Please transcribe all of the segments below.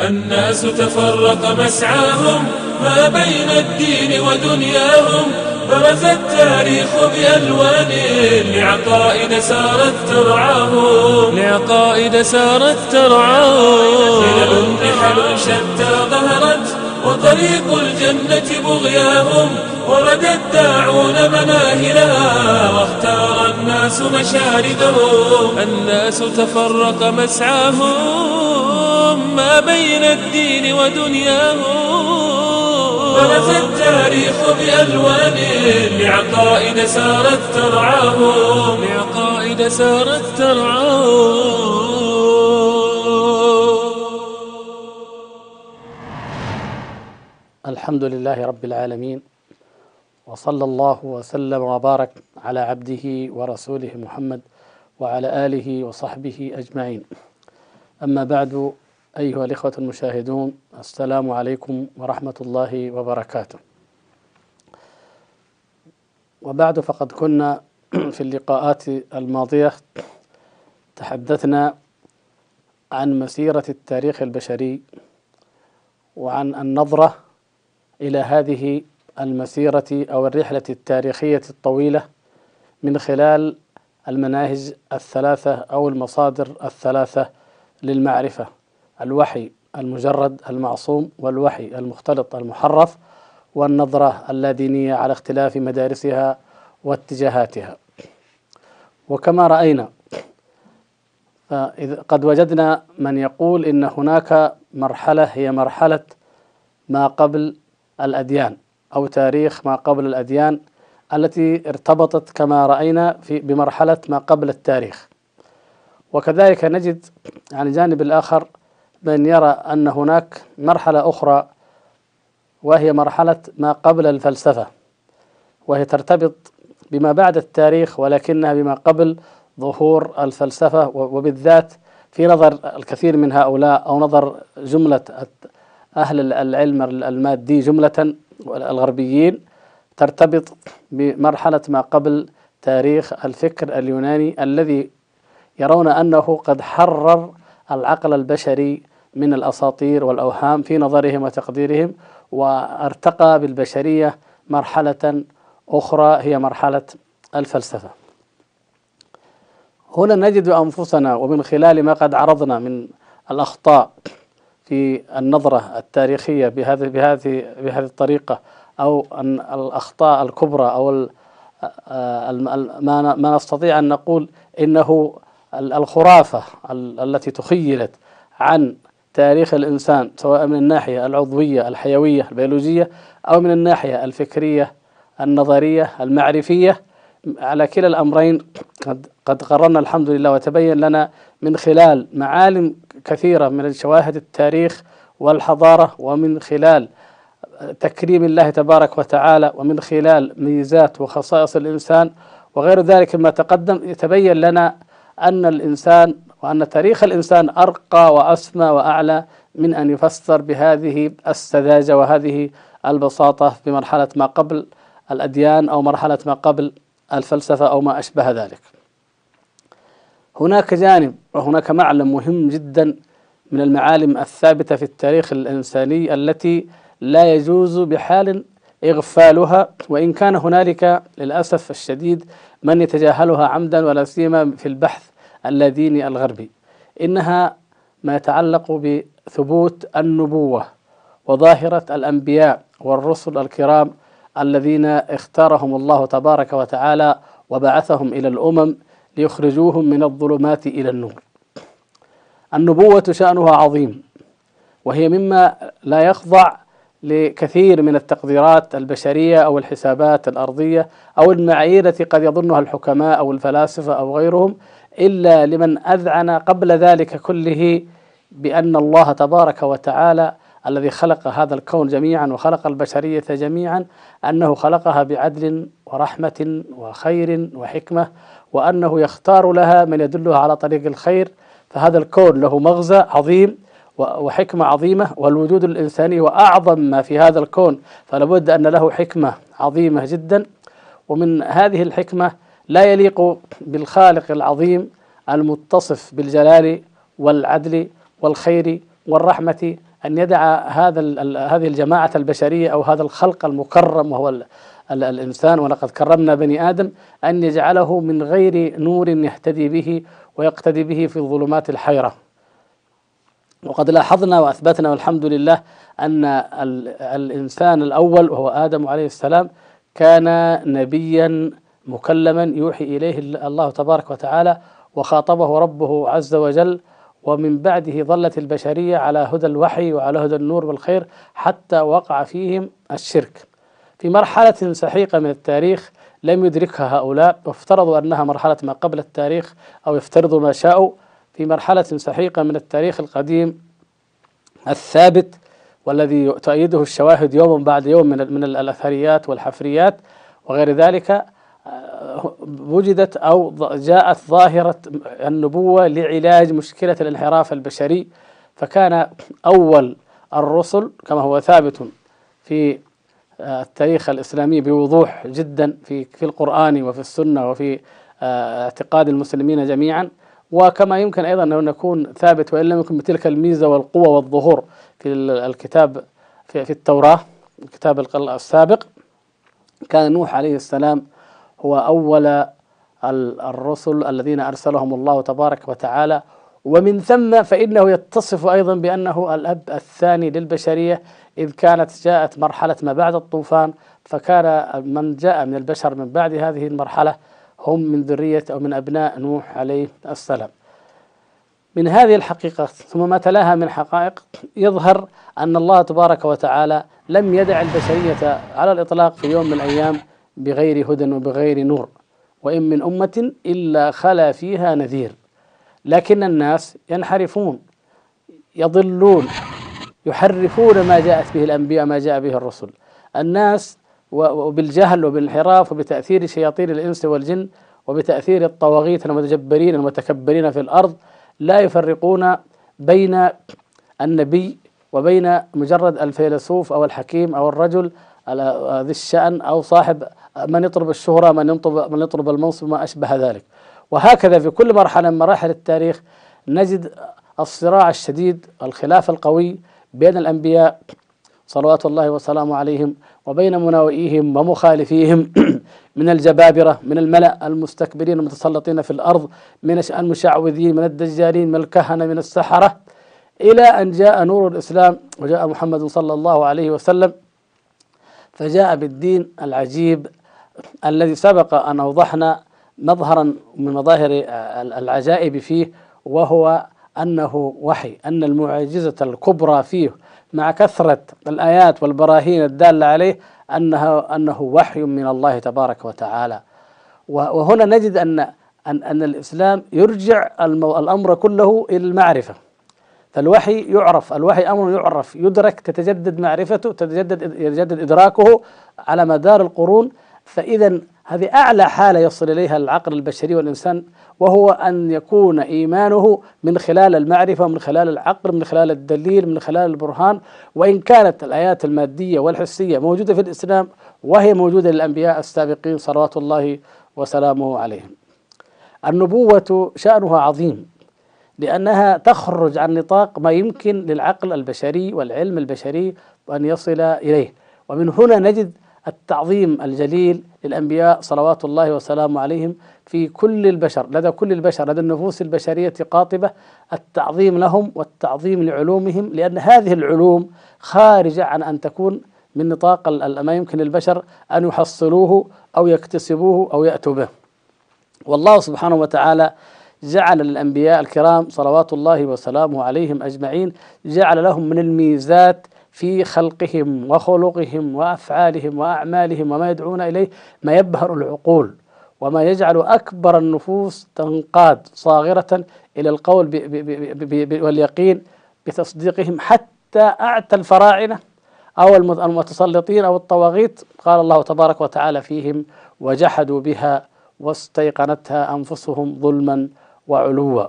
الناس تفرق مسعاهم ما بين الدين ودنياهم. برز التاريخ بألوان لعقائد سارت ترعاهم. لعقائد سارت ترعاهم. خلل نحل شتى ظهرت وطريق الجنة بغياهم. ورد الداعون مناهلها واختار الناس مشاردهم الناس تفرق مسعاهم ما بين الدين ودنياهم. برز التاريخ بألوان لعقائد سارت ترعاهم. لعقائد سارت ترعاهم. الحمد لله رب العالمين وصلى الله وسلم وبارك على عبده ورسوله محمد وعلى آله وصحبه أجمعين. أما بعد أيها الإخوة المشاهدون السلام عليكم ورحمة الله وبركاته. وبعد فقد كنا في اللقاءات الماضية تحدثنا عن مسيرة التاريخ البشري وعن النظرة إلى هذه المسيرة أو الرحلة التاريخية الطويلة من خلال المناهج الثلاثة أو المصادر الثلاثة للمعرفة الوحي المجرد المعصوم والوحي المختلط المحرف والنظرة اللادينية على اختلاف مدارسها واتجاهاتها. وكما رأينا قد وجدنا من يقول إن هناك مرحلة هي مرحلة ما قبل الأديان. أو تاريخ ما قبل الأديان التي ارتبطت كما رأينا في بمرحلة ما قبل التاريخ. وكذلك نجد عن الجانب الآخر من يرى أن هناك مرحلة أخرى وهي مرحلة ما قبل الفلسفة وهي ترتبط بما بعد التاريخ ولكنها بما قبل ظهور الفلسفة وبالذات في نظر الكثير من هؤلاء أو نظر جملة أهل العلم المادي جملة الغربيين ترتبط بمرحلة ما قبل تاريخ الفكر اليوناني الذي يرون أنه قد حرر العقل البشري من الأساطير والأوهام في نظرهم وتقديرهم وارتقى بالبشرية مرحلة أخرى هي مرحلة الفلسفة. هنا نجد أنفسنا ومن خلال ما قد عرضنا من الأخطاء في النظرة التاريخية بهذه بهذه بهذه الطريقة أو أن الأخطاء الكبرى أو ما نستطيع أن نقول إنه الخرافة التي تخيلت عن تاريخ الإنسان سواء من الناحية العضوية الحيوية البيولوجية أو من الناحية الفكرية النظرية المعرفية على كلا الأمرين قد قد قررنا الحمد لله وتبين لنا من خلال معالم كثيرة من شواهد التاريخ والحضارة ومن خلال تكريم الله تبارك وتعالى ومن خلال ميزات وخصائص الإنسان. وغير ذلك مما تقدم يتبين لنا أن الإنسان وأن تاريخ الإنسان أرقى وأسمى وأعلى من أن يفسر بهذه السذاجة وهذه البساطة في مرحلة ما قبل الأديان أو مرحلة ما قبل الفلسفة أو ما أشبه ذلك. هناك جانب وهناك معلم مهم جدا من المعالم الثابتة في التاريخ الإنساني التي لا يجوز بحال إغفالها وإن كان هنالك للأسف الشديد من يتجاهلها عمدا ولا سيما في البحث اللاديني الغربي. إنها ما يتعلق بثبوت النبوة وظاهرة الأنبياء والرسل الكرام الذين اختارهم الله تبارك وتعالى وبعثهم إلى الأمم ليخرجوهم من الظلمات إلى النور. النبوة شأنها عظيم وهي مما لا يخضع لكثير من التقديرات البشرية أو الحسابات الأرضية أو المعايير التي قد يظنها الحكماء أو الفلاسفة أو غيرهم إلا لمن أذعن قبل ذلك كله بأن الله تبارك وتعالى الذي خلق هذا الكون جميعا وخلق البشرية جميعا أنه خلقها بعدل ورحمة وخير وحكمة وأنه يختار لها من يدلها على طريق الخير. فهذا الكون له مغزى عظيم وحكمة عظيمة والوجود الإنساني هو أعظم ما في هذا الكون. فلابد أن له حكمة عظيمة جدا. ومن هذه الحكمة لا يليق بالخالق العظيم المتصف بالجلال والعدل والخير والرحمة أن يدع هذا هذه الجماعة البشرية أو هذا الخلق المكرم وهو ال ال الإنسان ولقد كرمنا بني آدم أن يجعله من غير نور يهتدي به ويقتدي به في ظلمات الحيرة. وقد لاحظنا وأثبتنا والحمد لله أن الإنسان الأول وهو آدم عليه السلام كان نبيا مكلما يوحي إليه الله تبارك وتعالى وخاطبه ربه عز وجل ومن بعده ظلت البشرية على هدى الوحي وعلى هدى النور والخير حتى وقع فيهم الشرك. في مرحلة سحيقة من التاريخ لم يدركها هؤلاء وافترضوا أنها مرحلة ما قبل التاريخ أو يفترضوا ما شاءوا. في مرحلة سحيقة من التاريخ القديم الثابت والذي تؤيده الشواهد يوم بعد يوم من من الأثريات والحفريات وغير ذلك وجدت أو جاءت ظاهرة النبوة لعلاج مشكلة الانحراف البشري فكان أول الرسل كما هو ثابت في التاريخ الإسلامي بوضوح جدا في في القرآن وفي السنة وفي اعتقاد المسلمين جميعا. وكما يمكن أيضا أن نكون ثابت وإن لم يكن بتلك الميزة والقوة والظهور في الكتاب في, في التوراة الكتاب السابق كان نوح عليه السلام هو أول الرسل الذين أرسلهم الله تبارك وتعالى. ومن ثم فإنه يتصف أيضا بأنه الأب الثاني للبشرية. إذ كانت جاءت مرحلة ما بعد الطوفان فكان من جاء من البشر من بعد هذه المرحلة هم من ذرية أو من أبناء نوح عليه السلام. من هذه الحقيقة ثم ما تلاها من حقائق يظهر أن الله تبارك وتعالى لم يدع البشرية على الإطلاق في يوم من الأيام بغير هدى وبغير نور وإن من أمة إلا خلا فيها نذير. لكن الناس ينحرفون يضلون يحرفون ما جاءت به الأنبياء ما جاء به الرسل. الناس وبالجهل وبالانحراف وبتأثير شياطين الإنس والجن وبتأثير الطواغيت المتجبرين المتكبرين في الأرض لا يفرقون بين النبي وبين مجرد الفيلسوف أو الحكيم أو الرجل ذي الشأن أو صاحب من يطلب الشهرة من يطلب من يطلب المنصب ما أشبه ذلك. وهكذا في كل مرحلة من مراحل التاريخ نجد الصراع الشديد الخلاف القوي بين الأنبياء صلوات الله وسلامه عليهم وبين مناوئيهم ومخالفيهم من الجبابرة من الملأ المستكبرين المتسلطين في الأرض من المشعوذين من الدجالين من الكهنة من السحرة إلى أن جاء نور الإسلام وجاء محمد صلى الله عليه وسلم فجاء بالدين العجيب الذي سبق أن أوضحنا مظهرا من مظاهر العجائب فيه وهو أنه وحي أن المعجزة الكبرى فيه مع كثرة الآيات والبراهين الدالة عليه أنه أنه وحي من الله تبارك وتعالى. وهنا نجد أن أن أن الإسلام يرجع الأمر كله إلى المعرفة. فالوحي يعرف الوحي أمر يعرف يدرك تتجدد معرفته تتجدد يتجدد إدراكه على مدار القرون. فإذا هذه أعلى حالة يصل إليها العقل البشري والإنسان وهو أن يكون إيمانه من خلال المعرفة من خلال العقل من خلال الدليل من خلال البرهان. وإن كانت الآيات المادية والحسية موجودة في الإسلام وهي موجودة للأنبياء السابقين صلوات الله وسلامه عليهم. النبوة شأنها عظيم. لأنها تخرج عن نطاق ما يمكن للعقل البشري والعلم البشري أن يصل إليه. ومن هنا نجد التعظيم الجليل للأنبياء صلوات الله وسلامه عليهم في كل البشر لدى كل البشر لدى النفوس البشرية قاطبة التعظيم لهم والتعظيم لعلومهم لأن هذه العلوم خارجة عن أن تكون من نطاق ما يمكن للبشر أن يحصلوه أو يكتسبوه أو يأتوا به. والله سبحانه وتعالى جعل الأنبياء الكرام صلوات الله وسلامه عليهم أجمعين جعل لهم من الميزات في خلقهم وخلقهم وأفعالهم وأعمالهم وما يدعون إليه ما يبهر العقول وما يجعل أكبر النفوس تنقاد صاغرة إلى القول واليقين بتصديقهم حتى أعتى الفراعنة أو المتسلطين أو الطواغيت. قال الله تبارك وتعالى فيهم وجحدوا بها واستيقنتها أنفسهم ظلما وعلوا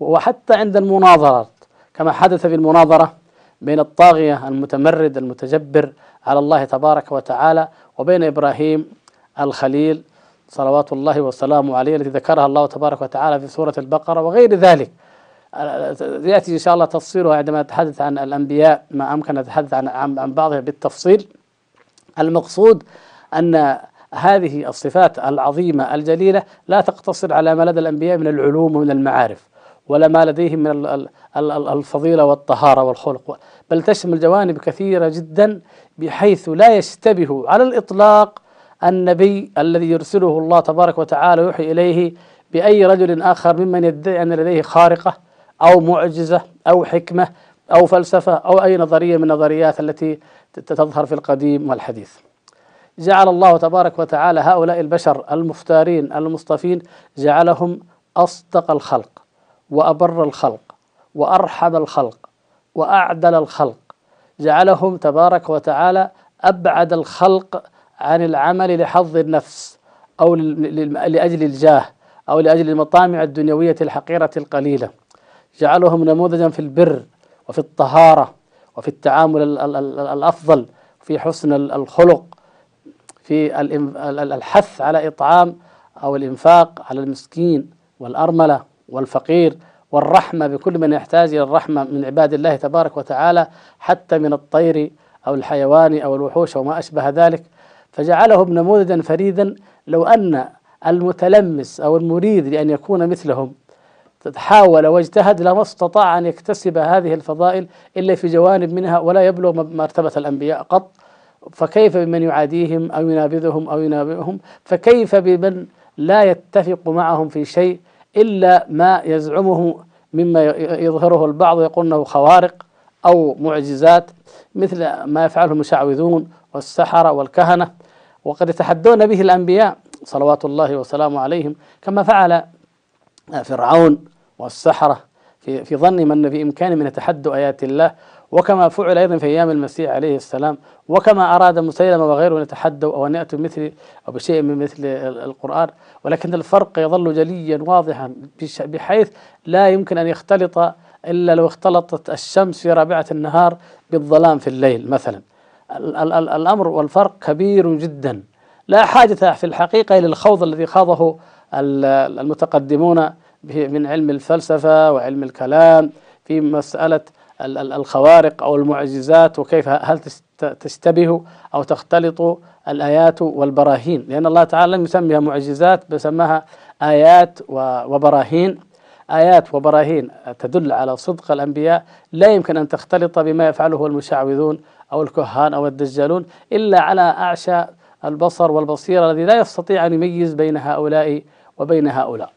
وحتى عند المناظرات كما حدث في المناظرة بين الطاغية المتمرد المتجبر على الله تبارك وتعالى وبين إبراهيم الخليل صلوات الله وسلامه عليه التي ذكرها الله تبارك وتعالى في سورة البقرة وغير ذلك. يأتي إن شاء الله تفصيلها عندما نتحدث عن الأنبياء ما أمكن نتحدث عن عن بعضها بالتفصيل. المقصود أن هذه الصفات العظيمة الجليلة لا تقتصر على ما لدى الأنبياء من العلوم ومن المعارف ولا ما لديهم من الفضيلة والطهارة والخلق بل تشمل جوانب كثيرة جدا بحيث لا يشتبه على الإطلاق النبي الذي يرسله الله تبارك وتعالى يوحي إليه بأي رجل آخر ممن يدعي أن لديه خارقة أو معجزة أو حكمة أو فلسفة أو أي نظرية من النظريات التي تظهر في القديم والحديث. جعل الله تبارك وتعالى هؤلاء البشر المختارين المصطفين جعلهم أصدق الخلق وأبر الخلق وأرحم الخلق وأعدل الخلق. جعلهم تبارك وتعالى أبعد الخلق عن العمل لحظ النفس أو لأجل الجاه أو لأجل المطامع الدنيوية الحقيرة القليلة. جعلهم نموذجا في البر وفي الطهارة وفي التعامل الأفضل في حسن الخلق في الحث على إطعام أو الإنفاق على المسكين والأرملة والفقير والرحمة بكل من يحتاج إلى الرحمة من عباد الله تبارك وتعالى حتى من الطير أو الحيوان أو الوحوش وما أشبه ذلك. فجعلهم نموذجا فريدا لو أن المتلمس أو المريد لأن يكون مثلهم حاول واجتهد لما استطاع أن يكتسب هذه الفضائل إلا في جوانب منها ولا يبلغ مرتبة الأنبياء قط. فكيف بمن يعاديهم أو ينابذهم أو ينابئهم؟ فكيف بمن لا يتفق معهم في شيء إلا ما يزعمه مما يظهره البعض ويقول أنه خوارق أو معجزات مثل ما يفعله المشعوذون والسحرة والكهنة. وقد يتحدون به الأنبياء صلوات الله وسلامه عليهم كما فعل فرعون والسحرة في في ظنهم أن في إمكانهم أن يتحدوا آيات الله. وكما فعل أيضا في أيام المسيح عليه السلام وكما أراد مسيلمة وغيره أن يتحدوا أو أن يأتوا مثل أو بشيء من مثل القرآن ولكن الفرق يظل جليا واضحا بحيث لا يمكن أن يختلط إلا لو اختلطت الشمس في رابعة النهار بالظلام في الليل مثلا. الأمر والفرق كبير جدا. لا حاجة في الحقيقة إلى الخوض الذي خاضه المتقدمون من علم الفلسفة وعلم الكلام في مسألة الخوارق أو المعجزات وكيف هل تشتبه أو تختلط الآيات والبراهين. لأن الله تعالى لم يسميها معجزات بسماها آيات وبراهين. آيات وبراهين تدل على صدق الأنبياء. لا يمكن أن تختلط بما يفعله المشعوذون أو الكهان أو الدجالون إلا على أعشى البصر والبصيرة الذي لا يستطيع أن يميز بين هؤلاء وبين هؤلاء.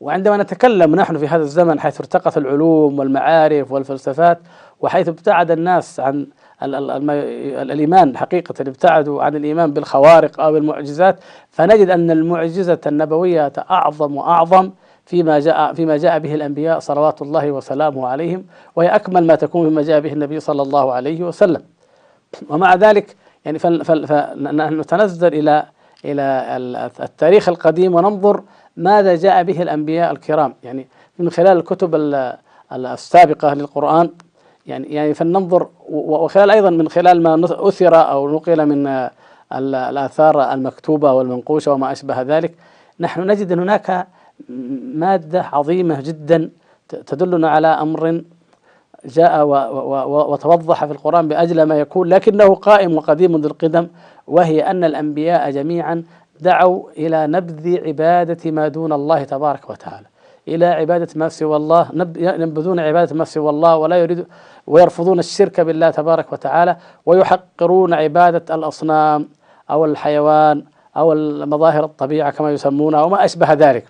وعندما نتكلم نحن في هذا الزمن حيث ارتقت العلوم والمعارف والفلسفات وحيث ابتعد الناس عن الإيمان حقيقة ابتعدوا عن الإيمان بالخوارق أو بالمعجزات فنجد أن المعجزة النبوية أعظم وأعظم فيما جاء فيما جاء به الأنبياء صلوات الله وسلامه عليهم وهي أكمل ما تكون فيما جاء به النبي صلى الله عليه وسلم. ومع ذلك يعني فنحن نتنزل إلى إلى التاريخ القديم وننظر ماذا جاء به الأنبياء الكرام؟ يعني من خلال الكتب السابقة للقرآن. يعني يعني فلننظر وخلال أيضا من خلال ما أثر أو نقل من الآثار المكتوبة والمنقوشة وما أشبه ذلك نحن نجد أن هناك مادة عظيمة جدا تدلنا على أمر جاء وتوضح في القرآن بأجل ما يكون لكنه قائم وقديم منذ القدم وهي أن الأنبياء جميعا دعوا إلى نبذ عبادة ما دون الله تبارك وتعالى. إلى عبادة ما سوى الله ينبذون عبادة ما سوى الله ولا يريد ويرفضون الشرك بالله تبارك وتعالى ويحقرون عبادة الأصنام أو الحيوان أو المظاهر الطبيعة كما يسمونها وما أشبه ذلك.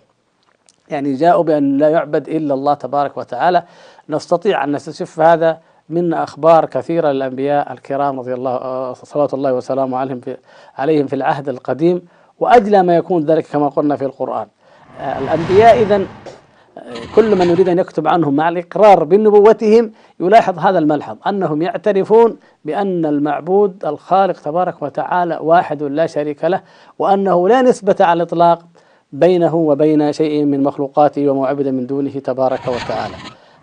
يعني جاءوا بأن لا يعبد إلا الله تبارك وتعالى. نستطيع أن نستشف هذا من أخبار كثيرة للأنبياء الكرام رضي الله صلوات الله وسلامه عليهم في عليهم في العهد القديم. وأجلى ما يكون ذلك كما قلنا في القرآن. الأنبياء إذا كل من يريد أن يكتب عنهم مع الإقرار بنبوتهم يلاحظ هذا الملحظ أنهم يعترفون بأن المعبود الخالق تبارك وتعالى واحد لا شريك له وأنه لا نسبة على الإطلاق بينه وبين شيء من مخلوقاته ومعبد من دونه تبارك وتعالى.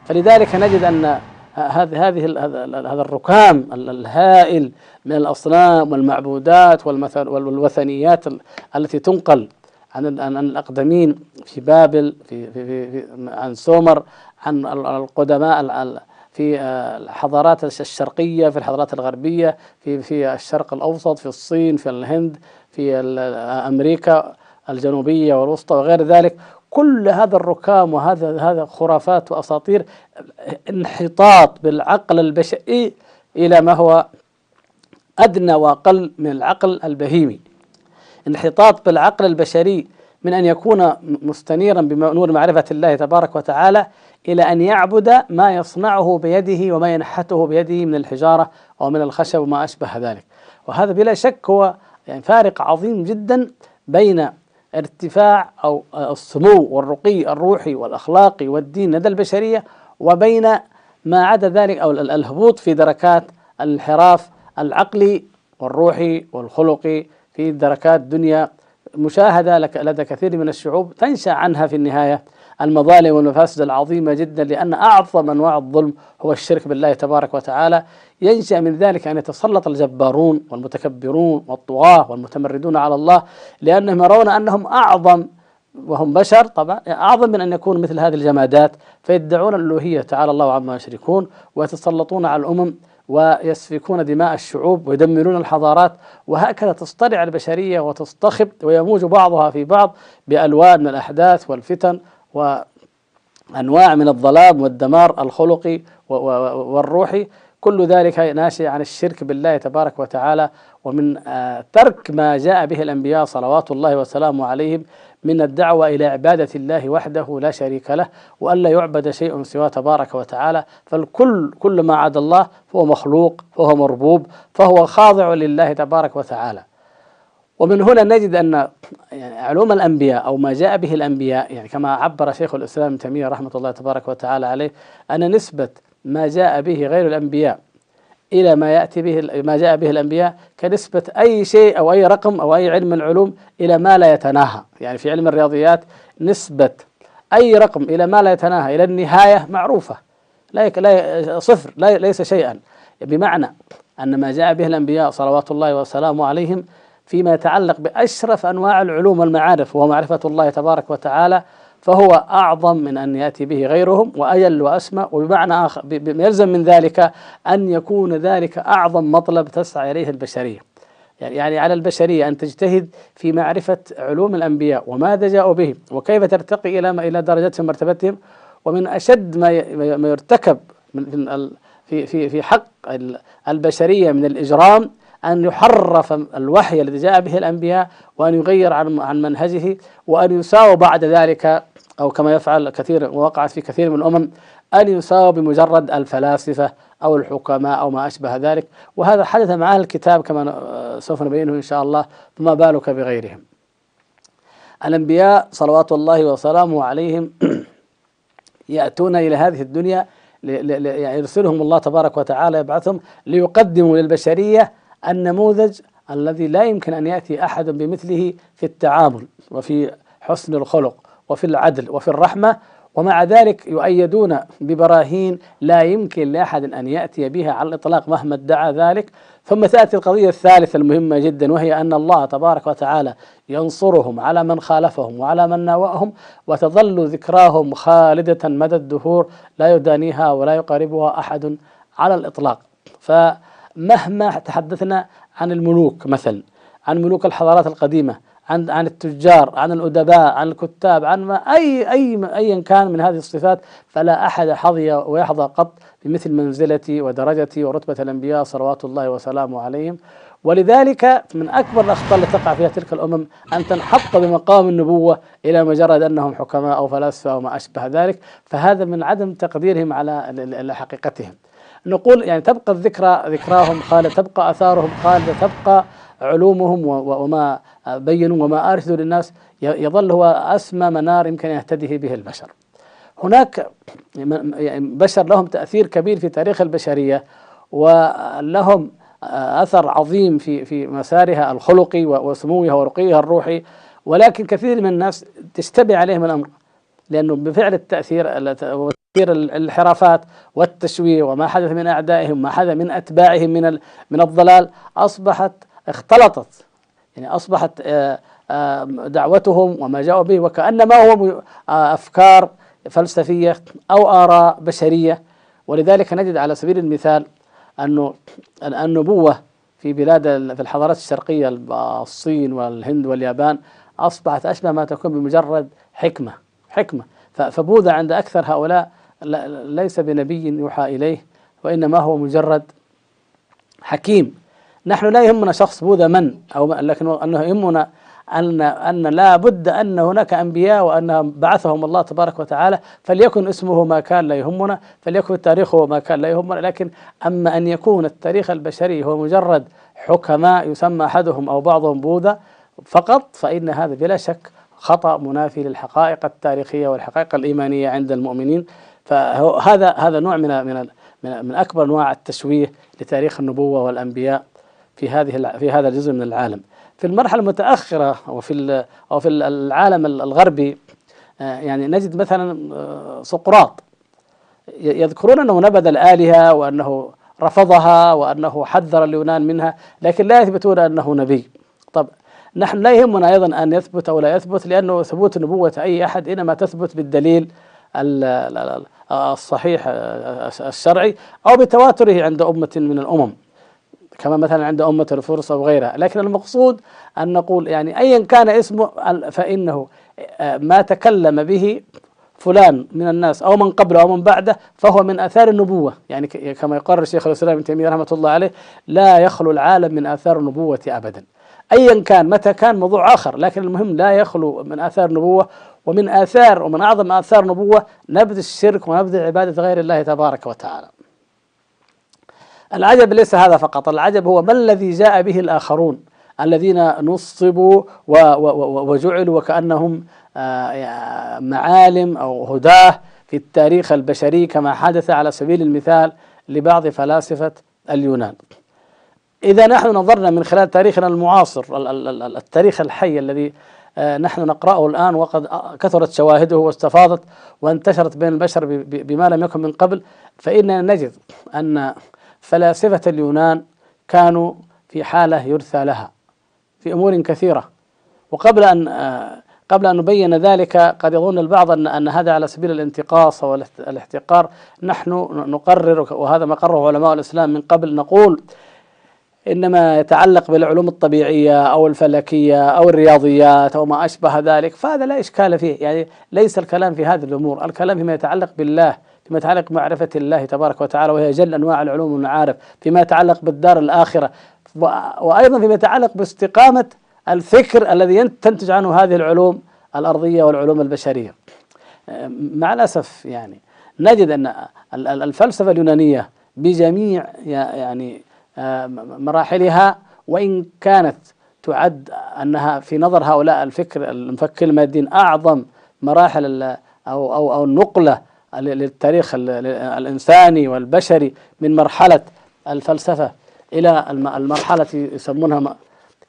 فلذلك نجد أن هذه هذه هذا الركام الهائل من الأصنام والمعبودات والوثنيات التي تنقل عن عن الأقدمين في بابل في في في, في عن سومر عن القدماء في الحضارات الشرقية في الحضارات الغربية في في الشرق الأوسط في الصين في الهند في أمريكا الجنوبية والوسطى وغير ذلك. كل هذا الركام وهذا هذا خرافات وأساطير انحطاط بالعقل البشري إلى ما هو أدنى وأقل من العقل البهيمي. انحطاط بالعقل البشري من أن يكون مستنيرا بنور معرفة الله تبارك وتعالى إلى أن يعبد ما يصنعه بيده وما ينحته بيده من الحجارة أو من الخشب وما أشبه ذلك. وهذا بلا شك هو يعني فارق عظيم جدا بين ارتفاع أو السمو والرقي الروحي والأخلاقي والدين لدى البشرية وبين ما عدا ذلك أو الهبوط في دركات الانحراف العقلي والروحي والخلقي في دركات دنيا مشاهدة لدى كثير من الشعوب تنشأ عنها في النهاية. المظالم والمفاسد العظيمة جدا لأن أعظم أنواع الظلم هو الشرك بالله تبارك وتعالى. ينشأ من ذلك أن يتسلط الجبارون والمتكبرون والطغاة والمتمردون على الله لأنهم يرون أنهم أعظم وهم بشر. طبعا أعظم من أن يكون مثل هذه الجمادات. فيدعون الألوهية تعالى الله عما يشركون ويتسلطون على الأمم ويسفكون دماء الشعوب ويدمرون الحضارات وهكذا تصطنع البشرية وتصطخب ويموج بعضها في بعض بألوان من الأحداث والفتن وأنواع من الظلام والدمار الخلقي والروحي. كل ذلك ناشئ عن الشرك بالله تبارك وتعالى. ومن آه، ترك ما جاء به الأنبياء صلوات الله وسلامه عليهم من الدعوة إلى عبادة الله وحده لا شريك له وألا يعبد شيء سواه تبارك وتعالى فالكل كل ما عدا الله فهو مخلوق فهو مربوب فهو خاضع لله تبارك وتعالى. ومن هنا نجد أن يعني علوم الأنبياء أو ما جاء به الأنبياء يعني كما عبر شيخ الإسلام ابن تيمية رحمة الله تبارك وتعالى عليه أن نسبة ما جاء به غير الأنبياء إلى ما يأتي به ما جاء به الأنبياء كنسبة أي شيء أو أي رقم أو أي علم من العلوم إلى ما لا يتناهى. يعني في علم الرياضيات نسبة أي رقم إلى ما لا يتناهى إلى النهاية معروفة. لا لا صفر لا ليس شيئا. بمعنى أن ما جاء به الأنبياء صلوات الله وسلامه عليهم فيما يتعلق بأشرف أنواع العلوم والمعارف وهو معرفة الله تبارك وتعالى فهو أعظم من أن يأتي به غيرهم وأجل وأسمى وبمعنى آخر يلزم من ذلك أن يكون ذلك أعظم مطلب تسعى إليه البشرية. يعني يعني على البشرية أن تجتهد في معرفة علوم الأنبياء وماذا جاءوا به وكيف ترتقي إلى إلى درجتهم ومرتبتهم ومن أشد ما ما يرتكب من في في في حق البشرية من الإجرام أن يحرف الوحي الذي جاء به الأنبياء وأن يغير عن عن منهجه وأن يساوى بعد ذلك أو كما يفعل كثير ووقعت في كثير من الأمم أن يساوى بمجرد الفلاسفة أو الحكماء أو ما أشبه ذلك. وهذا حدث مع أهل الكتاب كما سوف نبينه إن شاء الله فما بالك بغيرهم. الأنبياء صلوات الله وسلامه عليهم يأتون إلى هذه الدنيا يعني يرسلهم الله تبارك وتعالى يبعثهم ليقدموا للبشرية النموذج الذي لا يمكن أن يأتي احد بمثله في التعامل وفي حسن الخلق وفي العدل وفي الرحمة ومع ذلك يؤيدون ببراهين لا يمكن لأحد أن يأتي بها على الإطلاق مهما ادعى ذلك. ثم تأتي القضية الثالثة المهمة جدا وهي أن الله تبارك وتعالى ينصرهم على من خالفهم وعلى من ناوأهم وتظل ذكراهم خالدة مدى الدهور لا يدانيها ولا يقاربها أحد على الإطلاق. ف مهما تحدثنا عن الملوك مثلا عن ملوك الحضارات القديمة عن عن التجار عن الأدباء عن الكتاب عن ما أي أي أيا كان من هذه الصفات فلا أحد حظي ويحظى قط بمثل منزلتي ودرجتي ورتبة الأنبياء صلوات الله وسلامه عليهم. ولذلك من أكبر الأخطاء التي تقع فيها تلك الأمم أن تنحط بمقام النبوة إلى مجرد أنهم حكماء أو فلاسفة أو ما أشبه ذلك. فهذا من عدم تقديرهم على حقيقتهم. نقول يعني تبقى الذكرى ذكراهم خالدة تبقى أثارهم خالدة تبقى علومهم وما بينوا وما أرشدوا للناس. يظل هو أسمى منار يمكن يهتدي به البشر. هناك يعني بشر لهم تأثير كبير في تاريخ البشرية ولهم أثر عظيم في في مسارها الخلقي وسموها ورقيها الروحي. ولكن كثير من الناس تشتبه عليهم الأمر. لأنه بفعل التأثير وتأثير الانحرافات والتشويه وما حدث من أعدائهم ما حدث من أتباعهم من من الضلال أصبحت اختلطت. يعني أصبحت آه، دعوتهم وما جاءوا به وكأنما هو أفكار فلسفية أو آراء بشرية. ولذلك نجد على سبيل المثال أنه النبوة في بلاد في الحضارات الشرقية الصين والهند واليابان أصبحت أشبه ما تكون بمجرد حكمة. حكمة. فبوذا عند أكثر هؤلاء ليس بنبي يوحى إليه وإنما هو مجرد حكيم. نحن لا يهمنا شخص بوذا من أو لكن أنه يهمنا أن أن لا بد أن هناك أنبياء وأن بعثهم الله تبارك وتعالى فليكن اسمه ما كان لا يهمنا فليكن تاريخه ما كان لا يهمنا. لكن أما أن يكون التاريخ البشري هو مجرد حكماء يسمى أحدهم أو بعضهم بوذا فقط فإن هذا بلا شك خطأ منافي للحقائق التاريخية والحقائق الإيمانية عند المؤمنين فهذا هذا نوع من من من أكبر انواع التشويه لتاريخ النبوة والأنبياء في هذه في هذا الجزء من العالم. في المرحلة المتأخرة أو في أو في العالم الغربي آه، يعني نجد مثلا آه، سقراط يذكرون أنه نبذ الآلهة وأنه رفضها وأنه حذر اليونان منها لكن لا يثبتون أنه نبي. طب نحن لا يهمنا أيضا أن يثبت أو لا يثبت لأنه ثبوت نبوه أي أحد إنما تثبت بالدليل الصحيح الشرعي أو بتواتره عند أمة من الأمم كما مثلا عند أمة الفرس أو غيرها. لكن المقصود أن نقول يعني أيا كان اسمه فإنه ما تكلم به فلان من الناس أو من قبله أو من بعده فهو من آثار النبوة. يعني كما يقرر شيخ الإسلام ابن تيمية رحمة الله عليه لا يخلو العالم من آثار النبوة أبدا. أيا كان متى كان موضوع آخر لكن المهم لا يخلو من آثار النبوة ومن آثار ومن أعظم آثار نبوة نبذ الشرك ونبذ عبادة غير الله تبارك وتعالى. العجب ليس هذا فقط العجب هو ما الذي جاء به الآخرون الذين نصبوا وجعلوا وكأنهم آه، معالم أو هداه في التاريخ البشري كما حدث على سبيل المثال لبعض فلاسفة اليونان. إذا نحن نظرنا من خلال تاريخنا المعاصر التاريخ الحي الذي آه، نحن نقرأه الآن وقد كثرت شواهده واستفاضت وانتشرت بين البشر بما لم يكن من قبل. فإننا نجد أن فلاسفة اليونان كانوا في حالة يرثى لها في أمور كثيرة. وقبل أن آه، قبل أن نبين ذلك قد يظن البعض أن أن هذا على سبيل الانتقاص أو الاحتقار. نحن نقرر وهذا ما قرره علماء الإسلام من قبل نقول إنما يتعلق بالعلوم الطبيعية أو الفلكية أو الرياضيات أو ما أشبه ذلك فهذا لا إشكال فيه. يعني ليس الكلام في هذه الأمور الكلام فيما يتعلق بالله فيما يتعلق بمعرفة الله تبارك وتعالى وهي جل أنواع العلوم والمعارف فيما يتعلق بالدار الآخرة وأيضا فيما يتعلق باستقامة الفكر الذي تنتج عنه هذه العلوم الأرضية والعلوم البشرية. مع الأسف يعني نجد أن الفلسفة اليونانية بجميع يعني مراحلها وإن كانت تعد أنها في نظر هؤلاء الفكر المفكر المادين أعظم مراحل أو أو أو النقلة للتاريخ الإنساني والبشري من مرحلة الفلسفة إلى المرحلة يسمونها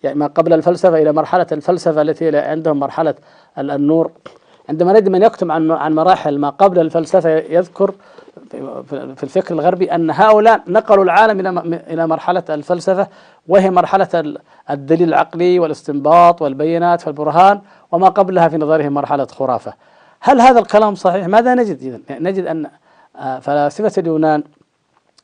يعني ما قبل الفلسفة إلى مرحلة الفلسفة التي عندهم مرحلة النور. عندما نجد من يكتب عن عن مراحل ما قبل الفلسفة يذكر في الفكر الغربي أن هؤلاء نقلوا العالم إلى إلى مرحلة الفلسفة وهي مرحلة الدليل العقلي والاستنباط والبينات والبرهان وما قبلها في نظرهم مرحلة خرافة هل هذا الكلام صحيح؟ ماذا نجد إذن؟ نجد أن آه، فلاسفة اليونان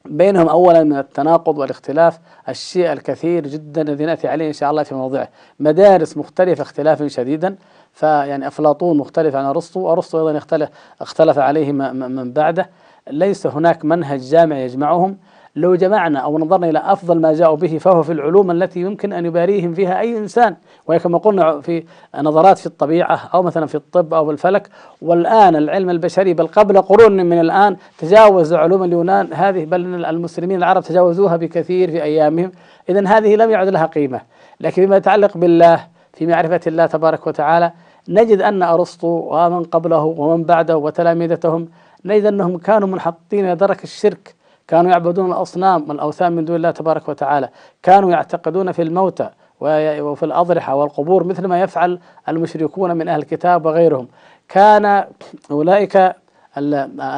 بينهم اولا من التناقض والاختلاف الشيء الكثير جدا الذي نأتي عليه إن شاء الله في موضوعه مدارس مختلفة اختلافا شديدا فيعني أفلاطون مختلف عن أرسطو. وارسطو أيضا اختلف اختلف عليه من بعده. ليس هناك منهج جامع يجمعهم. لو جمعنا أو نظرنا إلى أفضل ما جاءوا به فهو في العلوم التي يمكن أن يباريهم فيها أي إنسان. وهي كما قلنا في نظرات في الطبيعة أو مثلا في الطب أو الفلك. والآن العلم البشري بل قبل قرون من الآن تجاوز علوم اليونان. هذه بل المسلمين العرب تجاوزوها بكثير في أيامهم. إذا هذه لم يعد لها قيمة. لكن فيما يتعلق بالله في معرفة الله تبارك وتعالى نجد أن أرسطو ومن قبله ومن بعده وتلامذتهم نجد أنهم كانوا منحطين إلى درك الشرك كانوا يعبدون الأصنام والأوثان من دون الله تبارك وتعالى كانوا يعتقدون في الموتى وفي الأضرحة والقبور مثل ما يفعل المشركون من أهل الكتاب وغيرهم. كان أولئك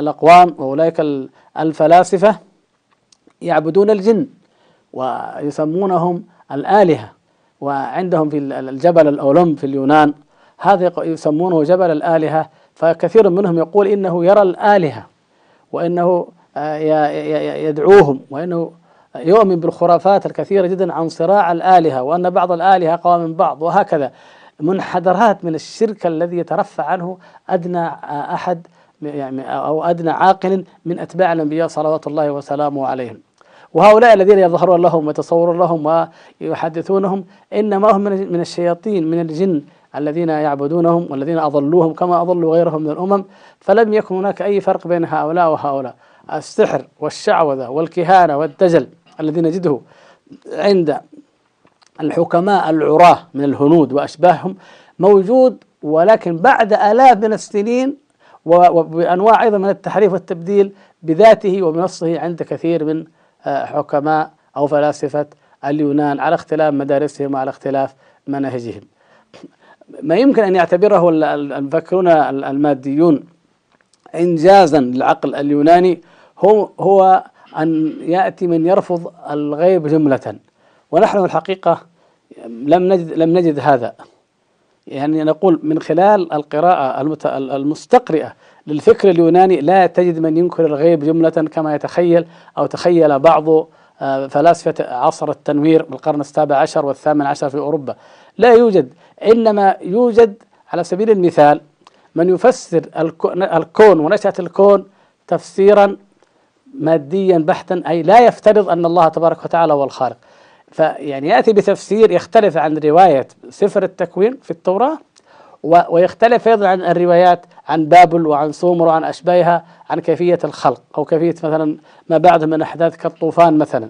الأقوام وأولئك الفلاسفة يعبدون الجن ويسمونهم الآلهة وعندهم في الجبل الأولمب في اليونان. هذا يسمونه جبل الآلهة فكثير منهم يقول إنه يرى الآلهة وإنه آه، يدعوهم وإنه يؤمن بالخرافات الكثيرة جدا عن صراع الآلهة وأن بعض الآلهة أقوى من بعض وهكذا. منحدرات من الشرك الذي يترفع عنه أدنى أحد يعني أو أدنى عاقل من أتباع الأنبياء صلوات الله وسلامه عليهم. وهؤلاء الذين يظهرون لهم ويتصورون لهم ويحدثونهم إنما هم من الشياطين من الجن. الذين يعبدونهم والذين أضلوهم كما أضلوا غيرهم من الأمم فلم يكن هناك أي فرق بين هؤلاء وهؤلاء. السحر والشعوذة والكهانة والدجل الذي نجده عند الحكماء العراة من الهنود وأشباههم موجود ولكن بعد آلاف من السنين وبأنواع أيضا من التحريف والتبديل بذاته وبنصه عند كثير من آه، حكماء أو فلاسفة اليونان على اختلاف مدارسهم وعلى اختلاف مناهجهم. ما يمكن أن يعتبره المفكرون الماديون. إنجازا للعقل اليوناني هو هو أن يأتي من يرفض الغيب جملة. ونحن الحقيقة لم نجد لم نجد هذا. يعني نقول من خلال القراءة المستقرئة للفكر اليوناني لا تجد من ينكر الغيب جملة كما يتخيل أو تخيل بعض آه، فلاسفة عصر التنوير بالقرن السابع عشر والثامن عشر في أوروبا. لا يوجد إنما يوجد على سبيل المثال من يفسر الكون ونشأة الكون تفسيرا ماديا بحتا أي لا يفترض أن الله تبارك وتعالى هو الخالق. فيعني يأتي بتفسير يختلف عن رواية سفر التكوين في التوراة ويختلف أيضا عن الروايات عن بابل وعن سومر وعن أشباهها عن كيفية الخلق أو كيفية مثلا ما بعد من أحداث كالطوفان مثلا.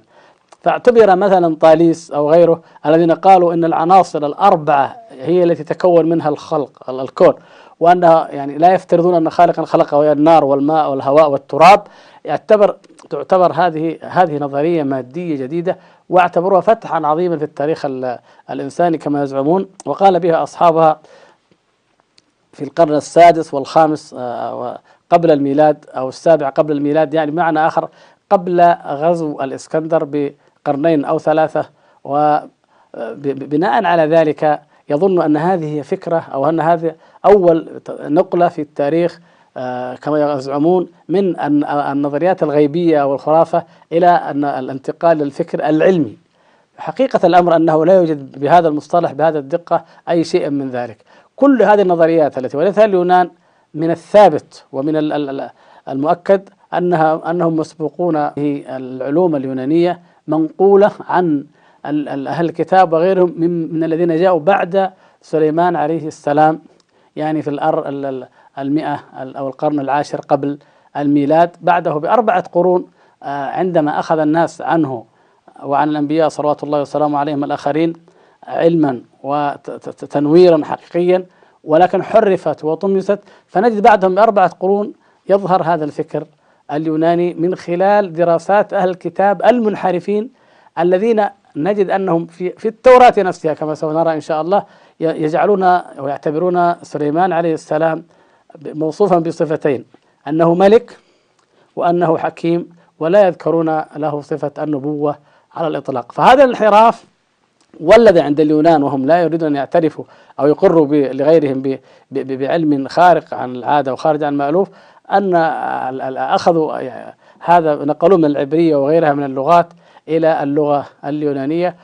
فاعتبر مثلا طاليس أو غيره الذين قالوا أن العناصر الأربعة هي التي تكون منها الخلق الكون. وأنها يعني لا يفترضون أن خالقا خلقه وهي النار والماء والهواء والتراب. يعتبر تعتبر هذه هذه نظرية مادية جديدة واعتبروها فتحا عظيما في التاريخ الإنساني كما يزعمون. وقال بها أصحابها في القرن السادس والخامس آه، قبل الميلاد أو السابع قبل الميلاد يعني بمعنى آخر قبل غزو الإسكندر بقرنين أو ثلاثة. وبناء على ذلك يظن أن هذه هي فكرة أو أن هذه أول نقلة في التاريخ آه، كما يزعمون من النظريات الغيبية والخرافة إلى أن الانتقال للفكر العلمي. حقيقة الأمر أنه لا يوجد بهذا المصطلح بهذا الدقة أي شيء من ذلك. كل هذه النظريات التي ولدتها اليونان من الثابت ومن المؤكد أنها أنهم مسبوقون في العلوم اليونانية منقولة عن أهل الكتاب وغيرهم من, الذين جاءوا بعد سليمان عليه السلام. يعني في الأر المئة أو القرن العاشر قبل الميلاد. بعده بأربعة قرون آه، عندما أخذ الناس عنه وعن الأنبياء صلوات الله وسلامه عليهم الآخرين علما وتنويرا حقيقيا ولكن حرفت وطمست. فنجد بعدهم بأربعة قرون يظهر هذا الفكر اليوناني من خلال دراسات أهل الكتاب المنحرفين الذين نجد أنهم في, في التوراة نفسها كما سوف نرى إن شاء الله يجعلون ويعتبرون سليمان عليه السلام موصوفا بصفتين أنه ملك وأنه حكيم ولا يذكرون له صفة النبوة على الإطلاق. فهذا الانحراف والذي عند اليونان وهم لا يريدون أن يعترفوا أو يقروا لغيرهم بعلم خارق عن العادة وخارج عن المألوف أن أخذوا هذا نقلوه من العبرية وغيرها من اللغات إلى اللغة اليونانية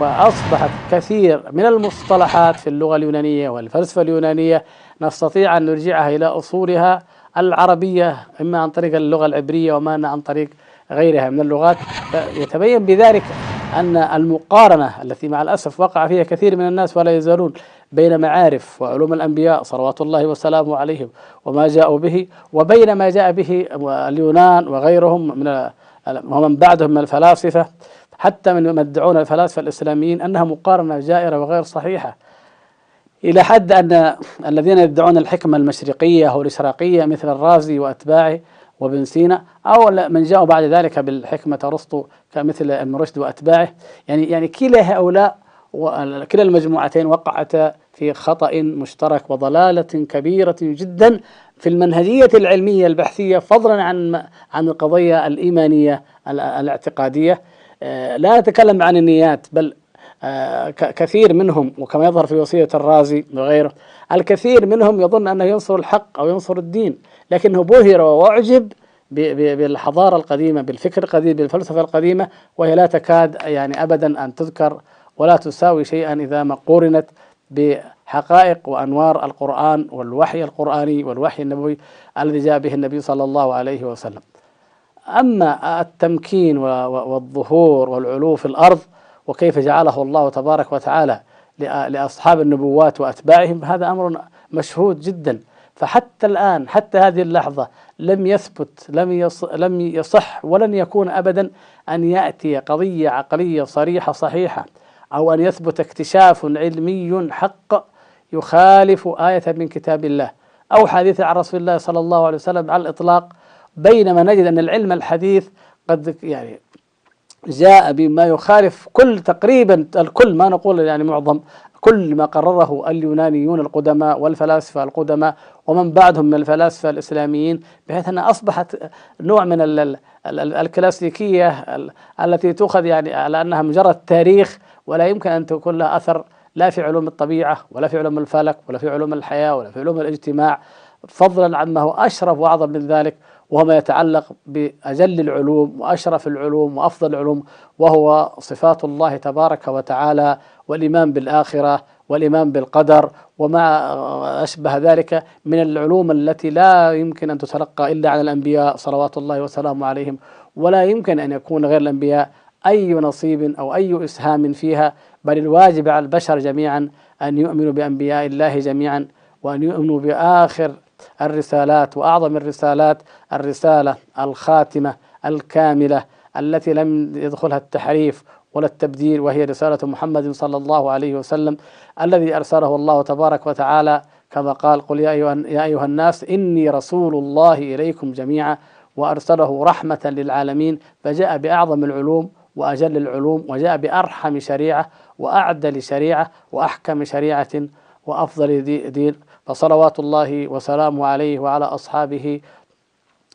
وأصبحت كثير من المصطلحات في اللغة اليونانية والفلسفة اليونانية. نستطيع أن نرجعها إلى أصولها العربية إما عن طريق اللغة العبرية وما عن طريق غيرها من اللغات. يتبين بذلك أن المقارنة التي مع الأسف وقع فيها كثير من الناس ولا يزالون بين معارف وعلوم الأنبياء صلوات الله وسلامه عليهم وما جاءوا به وبين ما جاء به اليونان وغيرهم من ومن بعدهم من الفلاسفة حتى من يدعون الفلاسفة الإسلاميين أنها مقارنة جائرة وغير صحيحة. إلى حد أن الذين يدعون الحكمة المشرقية أو الإشراقية مثل الرازي وأتباعه وابن سينا أو من جاءوا بعد ذلك بالحكمة أرسطو كمثل ابن رشد وأتباعه. يعني يعني كلا هؤلاء كلا المجموعتين وقعتا في خطأ مشترك وضلالة كبيرة جدا في المنهجية العلمية البحثية فضلا عن عن القضية الإيمانية الاعتقادية. آه، لا نتكلم عن النيات بل آه، كثير منهم وكما يظهر في وصية الرازي وغيره الكثير منهم يظن أنه ينصر الحق أو ينصر الدين لكنه بهر وأعجب بالحضارة القديمة بالفكر القديم بالفلسفة القديمة وهي لا تكاد يعني أبدا أن تذكر ولا تساوي شيئا إذا ما قورنت بحقائق وأنوار القرآن والوحي القرآني والوحي النبوي الذي جاء به النبي صلى الله عليه وسلم. أما التمكين والظهور والعلو في الأرض وكيف جعله الله تبارك وتعالى لأصحاب النبوات وأتباعهم هذا أمر مشهود جدا. فحتى الآن حتى هذه اللحظة لم يثبت لم لم يصح ولن يكون أبدا أن يأتي قضية عقلية صريحة صحيحة أو أن يثبت اكتشاف علمي حق يخالف آية من كتاب الله أو حديث عن رسول الله صلى الله عليه وسلم على الإطلاق بينما نجد أن العلم الحديث قد يعني جاء بما يخالف كل تقريبا الكل ما نقول يعني معظم كل ما قرره اليونانيون القدماء والفلاسفة القدماء ومن بعدهم من الفلاسفة الإسلاميين بحيث أنها أصبحت نوع من الكلاسيكية التي تؤخذ يعني على أنها مجرد تاريخ ولا يمكن أن تكون لها أثر لا في علوم الطبيعة ولا في علوم الفلك ولا في علوم الحياة ولا في علوم الاجتماع. فضلا عما هو أشرف وأعظم من ذلك وهو ما يتعلق بأجل العلوم وأشرف العلوم وأفضل العلوم وهو صفات الله تبارك وتعالى والإيمان بالآخرة والإيمان بالقدر وما أشبه ذلك من العلوم التي لا يمكن أن تتلقى إلا عن الأنبياء صلوات الله وسلامه عليهم ولا يمكن أن يكون غير الأنبياء أي نصيب أو أي إسهام فيها بل الواجب على البشر جميعا أن يؤمنوا بأنبياء الله جميعا وأن يؤمنوا بآخر الرسالات وأعظم الرسالات الرسالة الخاتمة الكاملة التي لم يدخلها التحريف ولا التبديل وهي رسالة محمد صلى الله عليه وسلم الذي أرسله الله تبارك وتعالى كما قال قل يا أيها, يا أيها الناس إني رسول الله إليكم جميعا وأرسله رحمة للعالمين فجاء بأعظم العلوم وأجل العلوم وجاء بأرحم شريعة وأعدل شريعة وأحكم شريعة وأفضل دين فصلوات الله وسلامه عليه وعلى أصحابه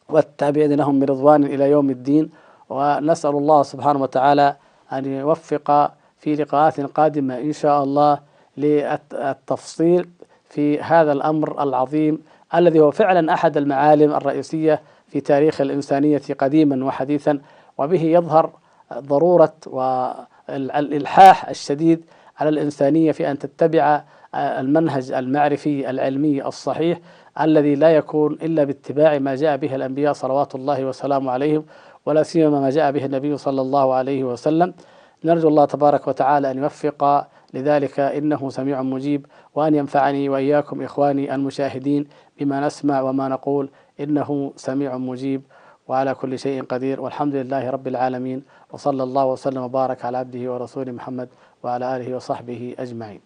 والتابعين لهم برضوان إلى يوم الدين. ونسأل الله سبحانه وتعالى أن يوفق في لقاءات قادمة إن شاء الله للتفصيل في هذا الأمر العظيم الذي هو فعلا أحد المعالم الرئيسية في تاريخ الإنسانية قديما وحديثا. وبه يظهر ضرورة والإلحاح الشديد على الإنسانية في أن تتبع المنهج المعرفي العلمي الصحيح الذي لا يكون إلا باتباع ما جاء به الأنبياء صلوات الله وسلامه عليهم ولا سيما ما جاء به النبي صلى الله عليه وسلم. نرجو الله تبارك وتعالى أن يوفق. لذلك إنه سميع مجيب وأن ينفعني وإياكم إخواني المشاهدين بما نسمع وما نقول. إنه سميع مجيب. وعلى كل شيء قدير والحمد لله رب العالمين وصلى الله وسلم وبارك على عبده ورسوله محمد وعلى آله وصحبه أجمعين.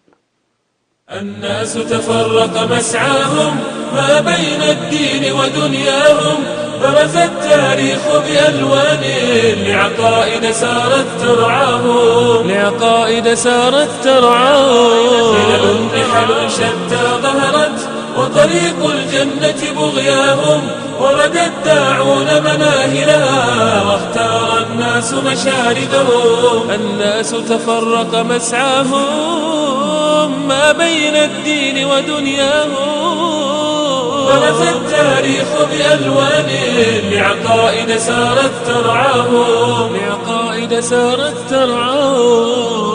الناس تفرق مسعاهم ما بين الدين ودنياهم برز التاريخ بألوان لعقائد سارت ترعاهم. لعقائد سارت ترعاهم. خلل نحل شتى ظهرت وطريق الجنة بغياهم ورد الداعون مناهلها واختار الناس مشاردهم الناس تفرق مسعاهم ما بين الدين ودنياهم. برز التاريخ بألوان لعقائد سارت ترعاهم. لعقائد سارت ترعاهم.